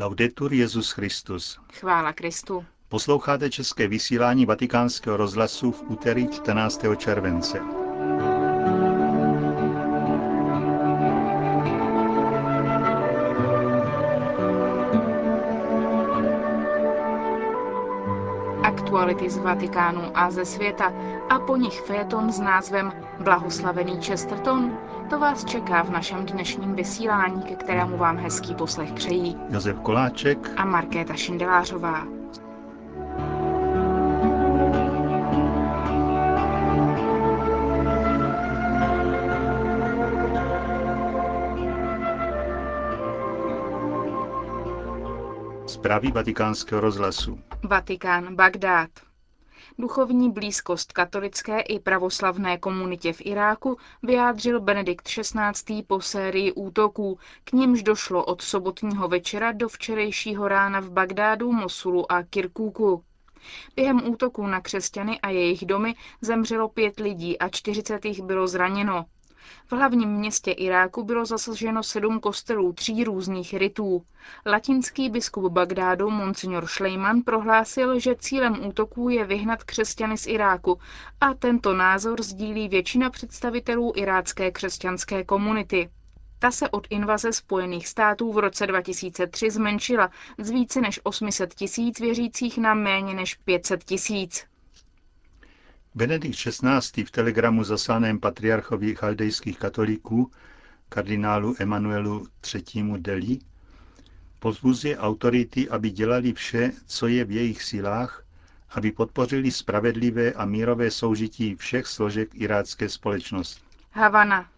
Laudetur Jezus Christus. Chvála Kristu. Posloucháte české vysílání Vatikánského rozhlasu v úterý 14. července. Aktuality z Vatikánu a ze světa a po nich féton s názvem Blahoslavený Chesterton, to vás čeká v našem dnešním vysílání, ke kterému vám hezký poslech přejí Josef Koláček a Markéta Šindelářová. Zprávy vatikánského rozhlasu. Vatikán, Bagdád. Duchovní blízkost katolické i pravoslavné komunitě v Iráku vyjádřil Benedikt XVI. po sérii útoků, k nimž došlo od sobotního večera do včerejšího rána v Bagdádu, Mosulu a Kirkuku. Během útoků na křesťany a jejich domy zemřelo pět lidí a 40 jich bylo zraněno. V hlavním městě Iráku bylo zasaženo sedm kostelů tří různých rytů. Latinský biskup Bagdádu Monsignor Šlejman prohlásil, že cílem útoků je vyhnat křesťany z Iráku a tento názor sdílí většina představitelů irácké křesťanské komunity. Ta se od invaze Spojených států v roce 2003 zmenšila z více než 800 tisíc věřících na méně než 500 tisíc. Benedikt XVI. v telegramu zaslaném patriarchovi chaldejských katolíků, kardinálu Emanuelu III. Deli, pozbuzuje autority, aby dělali vše, co je v jejich silách, aby podpořili spravedlivé a mírové soužití všech složek irácké společnosti. Havana.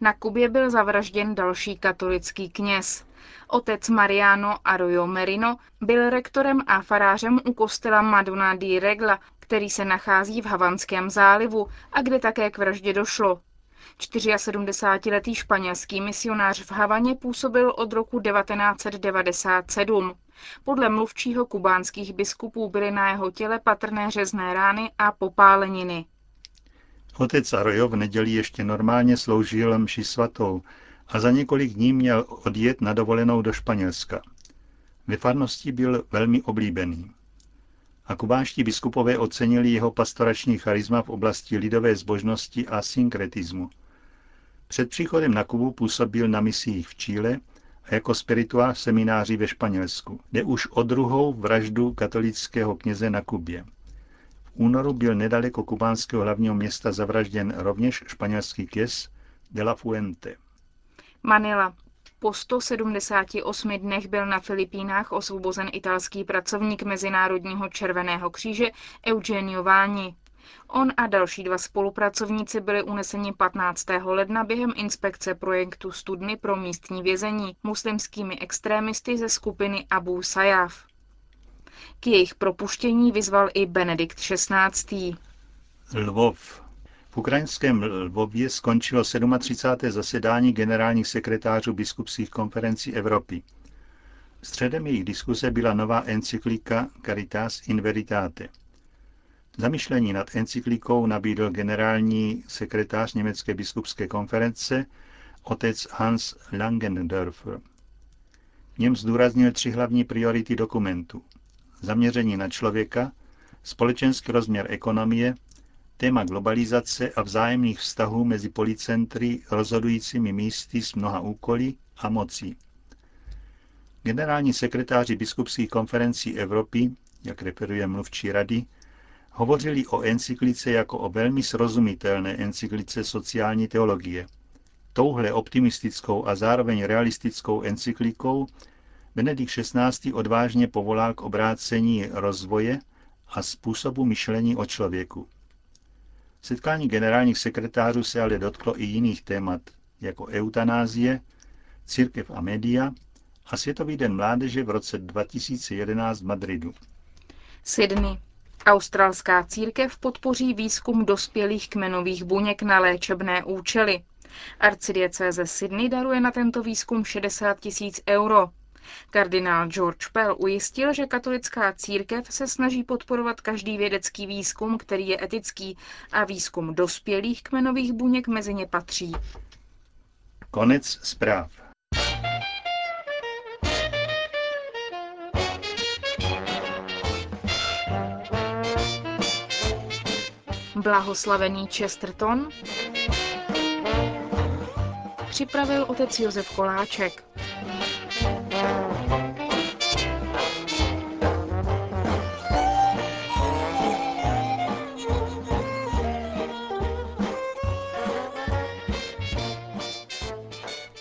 Na Kubě byl zavražděn další katolický kněz. Otec Mariano Arroyo Merino byl rektorem a farářem u kostela Madonna di Regla, který se nachází v Havanském zálivu a kde také k vraždě došlo. 74-letý španělský misionář v Havaně působil od roku 1997. Podle mluvčího kubánských biskupů byly na jeho těle patrné řezné rány a popáleniny. Otec Arroyo v neděli ještě normálně sloužil mši svatou a za několik dní měl odjet na dovolenou do Španělska. Ve farnosti byl velmi oblíbený. A kubánští biskupové ocenili jeho pastorační charisma v oblasti lidové zbožnosti a synkretismu. Před příchodem na Kubu působil na misiích v Chile a jako spirituál v semináři ve Španělsku, kde už o druhou vraždu katolického kněze na Kubě. V únoru byl nedaleko kubánského hlavního města zavražděn rovněž španělský kněz de la Fuente. Manila. Po 178 dnech byl na Filipínách osvobozen italský pracovník Mezinárodního červeného kříže Eugenio Váni. On a další dva spolupracovníci byli uneseni 15. ledna během inspekce projektu studny pro místní vězení muslimskými extrémisty ze skupiny Abu Sayyaf. K jejich propuštění vyzval i Benedikt XVI. Lvov. V ukrajinském Lvově skončilo 37. zasedání generálních sekretářů biskupských konferencí Evropy. Středem jejich diskuse byla nová encyklika Caritas in Veritate. Zamyšlení nad encyklikou nabídl generální sekretář Německé biskupské konference otec Hans Langendörfer. V něm zdůraznil tři hlavní priority dokumentu. Zaměření na člověka, společenský rozměr ekonomie téma globalizace a vzájemných vztahů mezi policentry rozhodujícími místy s mnoha úkoly a mocí. Generální sekretáři biskupských konferencí Evropy, jak referuje mluvčí rady, hovořili o encyklice jako o velmi srozumitelné encyklice sociální teologie. Touhle optimistickou a zároveň realistickou encyklikou Benedikt XVI. odvážně povolal k obrácení rozvoje a způsobu myšlení o člověku. Setkání generálních sekretářů se ale dotklo i jiných témat, jako eutanázie, církev a média a Světový den mládeže v roce 2011 v Madridu. Sydney. Australská církev podpoří výzkum dospělých kmenových buněk na léčebné účely. Arcidiecéze Sydney daruje na tento výzkum 60 tisíc euro. Kardinál George Pell ujistil, že katolická církev se snaží podporovat každý vědecký výzkum, který je etický a výzkum dospělých kmenových buněk mezi ně patří. Konec zpráv. Blahoslavený Chesterton připravil otec Josef Koláček.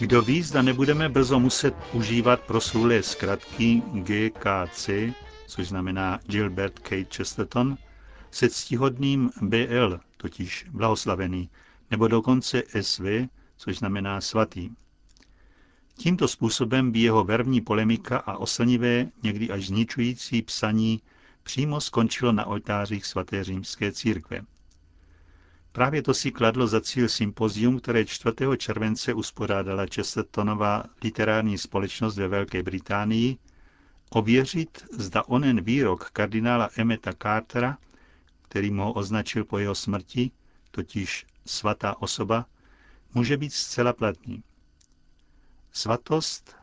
Kdo ví, zda nebudeme brzo muset užívat proslulé zkratky GKC, což znamená Gilbert K. Chesterton, se ctihodným BL, totiž blahoslavený, nebo dokonce SV, což znamená svatý. Tímto způsobem by jeho vervní polemika a oslnivé, někdy až zničující psaní přímo skončilo na oltářích svaté římské církve. Právě to si kladlo za cíl sympozium, které 4. července uspořádala Chestertonová literární společnost ve Velké Británii, ověřit, zda onen výrok kardinála Emeta Cartera, který ho označil po jeho smrti, totiž svatá osoba, může být zcela platný. Svatost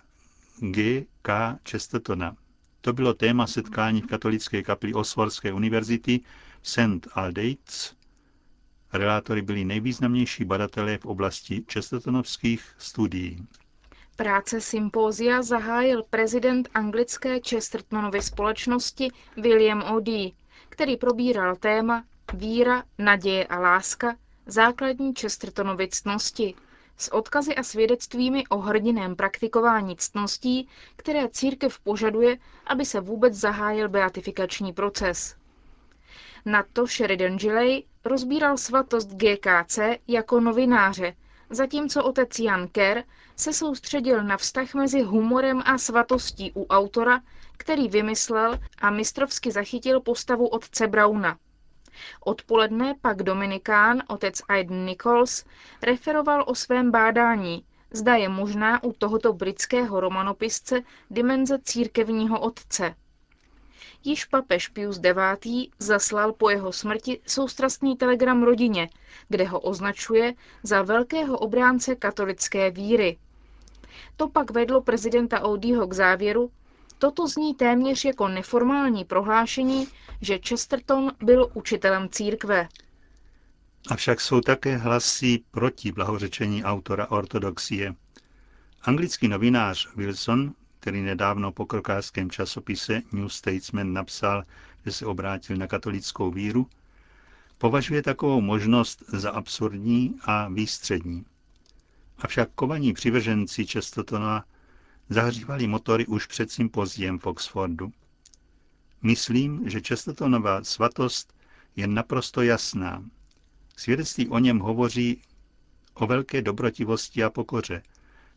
G. K. Chestertona. To bylo téma setkání v katolické kapli Osforské univerzity St. Aldates Relátory byli nejvýznamnější badatelé v oblasti čestotonovských studií. Práce sympózia zahájil prezident anglické Chestertonovy společnosti William O.D., který probíral téma Víra, naděje a láska, základní Chestertonovy ctnosti, s odkazy a svědectvími o hrdiném praktikování ctností, které církev požaduje, aby se vůbec zahájil beatifikační proces. Na to Sheridan Gilley rozbíral svatost GKC jako novináře, zatímco otec Jan Kerr se soustředil na vztah mezi humorem a svatostí u autora, který vymyslel a mistrovsky zachytil postavu otce Brauna. Odpoledne pak Dominikán, otec Aiden Nichols, referoval o svém bádání, zda je možná u tohoto britského romanopisce dimenze církevního otce – Již papež Pius IX. zaslal po jeho smrti soustrastný telegram rodině, kde ho označuje za velkého obránce katolické víry. To pak vedlo prezidenta Odího k závěru, toto zní téměř jako neformální prohlášení, že Chesterton byl učitelem církve. Avšak jsou také hlasy proti blahořečení autora ortodoxie. Anglický novinář Wilson který nedávno po krokářském časopise New Statesman napsal, že se obrátil na katolickou víru, považuje takovou možnost za absurdní a výstřední. Avšak kovaní přivrženci Chestertona zahřívali motory už před sympoziem v Oxfordu. Myslím, že Chestertonova svatost je naprosto jasná. Svědectví o něm hovoří o velké dobrotivosti a pokoře,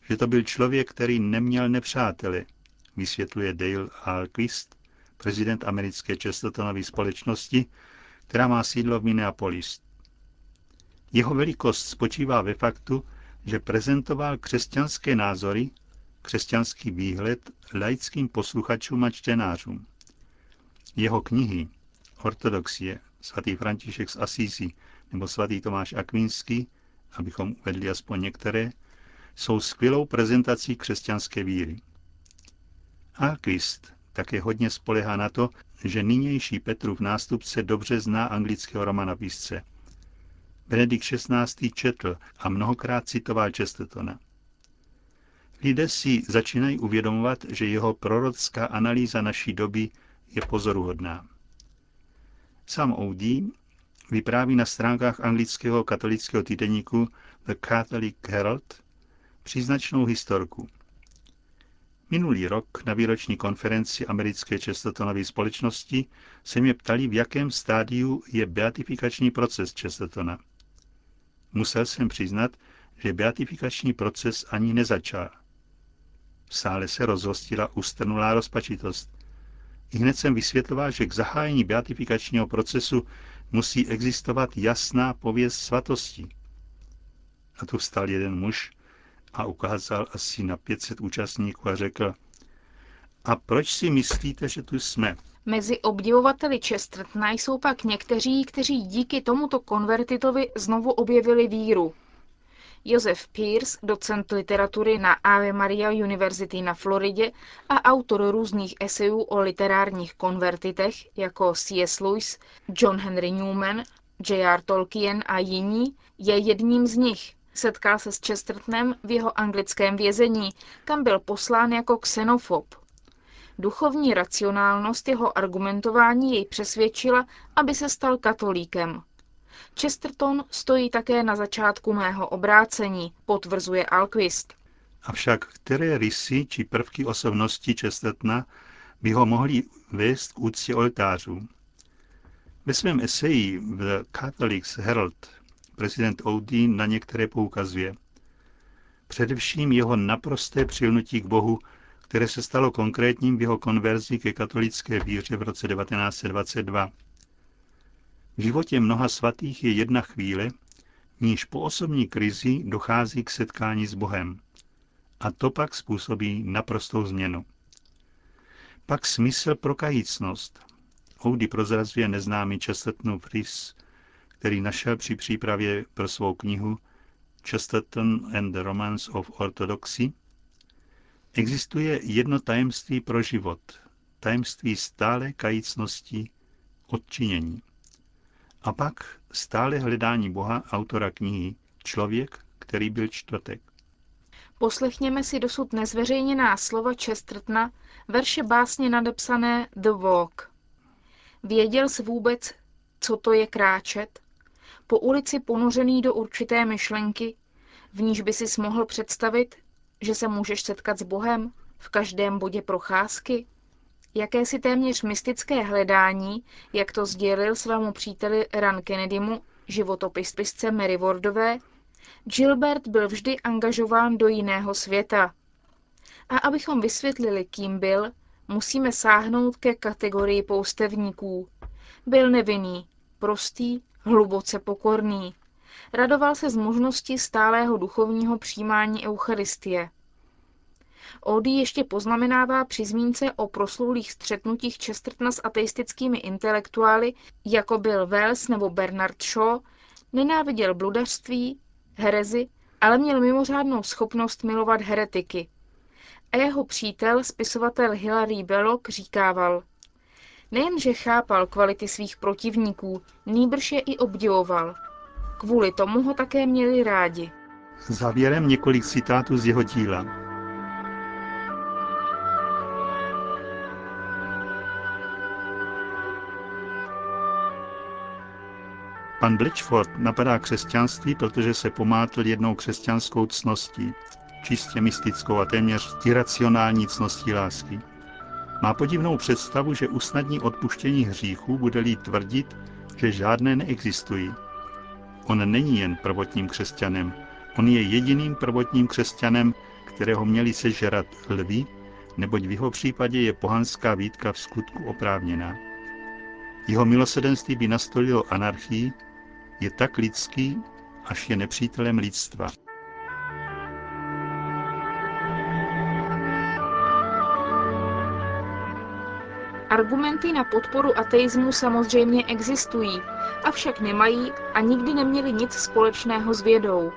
že to byl člověk, který neměl nepřátele, vysvětluje Dale Alquist, prezident americké Chestertonovy společnosti, která má sídlo v Minneapolis. Jeho velikost spočívá ve faktu, že prezentoval křesťanské názory, křesťanský výhled laickým posluchačům a čtenářům. Jeho knihy Ortodoxie, svatý František z Asízy nebo svatý Tomáš Akvinský, abychom uvedli aspoň některé, jsou skvělou prezentací křesťanské víry. Alquist také hodně spolehá na to, že nynější Petrův nástupce dobře zná anglického romanopisce. Benedikt XVI. četl a mnohokrát citoval Chestertona. Lidé si začínají uvědomovat, že jeho prorocká analýza naší doby je pozoruhodná. Sam Oudí vypráví na stránkách anglického katolického týdeníku The Catholic Herald, příznačnou historku. Minulý rok na výroční konferenci americké Chestertonovy společnosti se mě ptali, v jakém stádiu je beatifikační proces Chestertona. Musel jsem přiznat, že beatifikační proces ani nezačal. V sále se rozhostila ustrnulá rozpačitost. I hned jsem vysvětloval, že k zahájení beatifikačního procesu musí existovat jasná pověst svatosti. A tu vstal jeden muž, a ukázal asi na 500 účastníků a řekl, a proč si myslíte, že tu jsme? Mezi obdivovateli Chestertona jsou pak někteří, kteří díky tomuto konvertitovi znovu objevili víru. Josef Pierce, docent literatury na Ave Maria University na Floridě a autor různých esejů o literárních konvertitech, jako C.S. Lewis, John Henry Newman J.R. Tolkien a jiní, je jedním z nich. Setkal se s Chestertonem v jeho anglickém vězení, kam byl poslán jako xenofob. Duchovní racionálnost jeho argumentování jej přesvědčila, aby se stal katolíkem. Chesterton stojí také na začátku mého obrácení, potvrzuje Alquist. Avšak které rysy či prvky osobnosti Chestertona by ho mohli vést k úctě oltářů? Ve svém eseji v Catholics Herald prezident Audi na některé poukazuje. Především jeho naprosté přilnutí k Bohu, které se stalo konkrétním v jeho konverzi ke katolické víře v roce 1922. V životě mnoha svatých je jedna chvíle, níž po osobní krizi dochází k setkání s Bohem. A to pak způsobí naprostou změnu. Pak smysl pro kajícnost. Oudy prozrazuje neznámý Chestertonův rys, který našel při přípravě pro svou knihu Chesterton and the Romance of Orthodoxy, existuje jedno tajemství pro život, tajemství stále kajícnosti, odčinění. A pak stále hledání Boha autora knihy Člověk, který byl čtvrtek. Poslechněme si dosud nezveřejněná slova Chestertona, verše básně nadepsané The Walk. Věděl jsi vůbec, co to je kráčet? Po ulici ponořený do určité myšlenky, v níž by si mohl představit, že se můžeš setkat s Bohem v každém bodě procházky? Jakési téměř mystické hledání, jak to sdělil svému příteli Ran Kennedymu, životopisce Mary Wardové, Gilbert byl vždy angažován do jiného světa. A abychom vysvětlili, kým byl, musíme sáhnout ke kategorii poustevníků. Byl nevinný, prostý, hluboce pokorný. Radoval se z možnosti stálého duchovního přijímání Eucharistie. Ody ještě poznamenává při zmínce o proslulých střetnutích Chestertona s ateistickými intelektuály, jako byl Wells nebo Bernard Shaw, nenáviděl bludařství, herezi, ale měl mimořádnou schopnost milovat heretiky. A jeho přítel, spisovatel Hilary Belloc, říkával, nejenže chápal kvality svých protivníků, nýbrž je i obdivoval. Kvůli tomu ho také měli rádi. Závěrem několik citátů z jeho díla. Pan Blitchford napadá křesťanství, protože se pomátl jednou křesťanskou cností, čistě mystickou a téměř iracionální cností lásky. Má podivnou představu, že usnadní odpuštění hříchů, bude-li tvrdit, že žádné neexistují. On není jen prvotním křesťanem, on je jediným prvotním křesťanem, kterého měli sežerat lvy, neboť v jeho případě je pohanská výtka v skutku oprávněná. Jeho milosedenství by nastolilo anarchii, je tak lidský, až je nepřítelem lidstva. Argumenty na podporu ateismu samozřejmě existují, avšak nemají a nikdy neměly nic společného s vědou.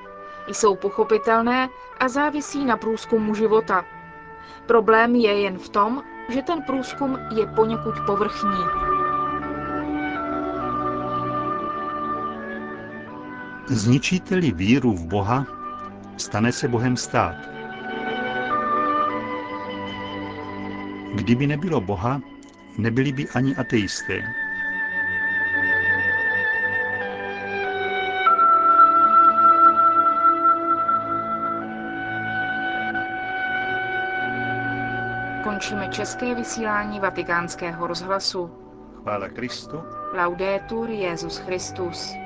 Jsou pochopitelné a závisí na průzkumu života. Problém je jen v tom, že ten průzkum je poněkud povrchní. Zničíte-li víru v Boha, stane se Bohem stát. Kdyby nebylo Boha, nebyli by ani ateisté. Končíme české vysílání vatikánského rozhlasu. Chvála Kristu. Laudetur Jezus Christus.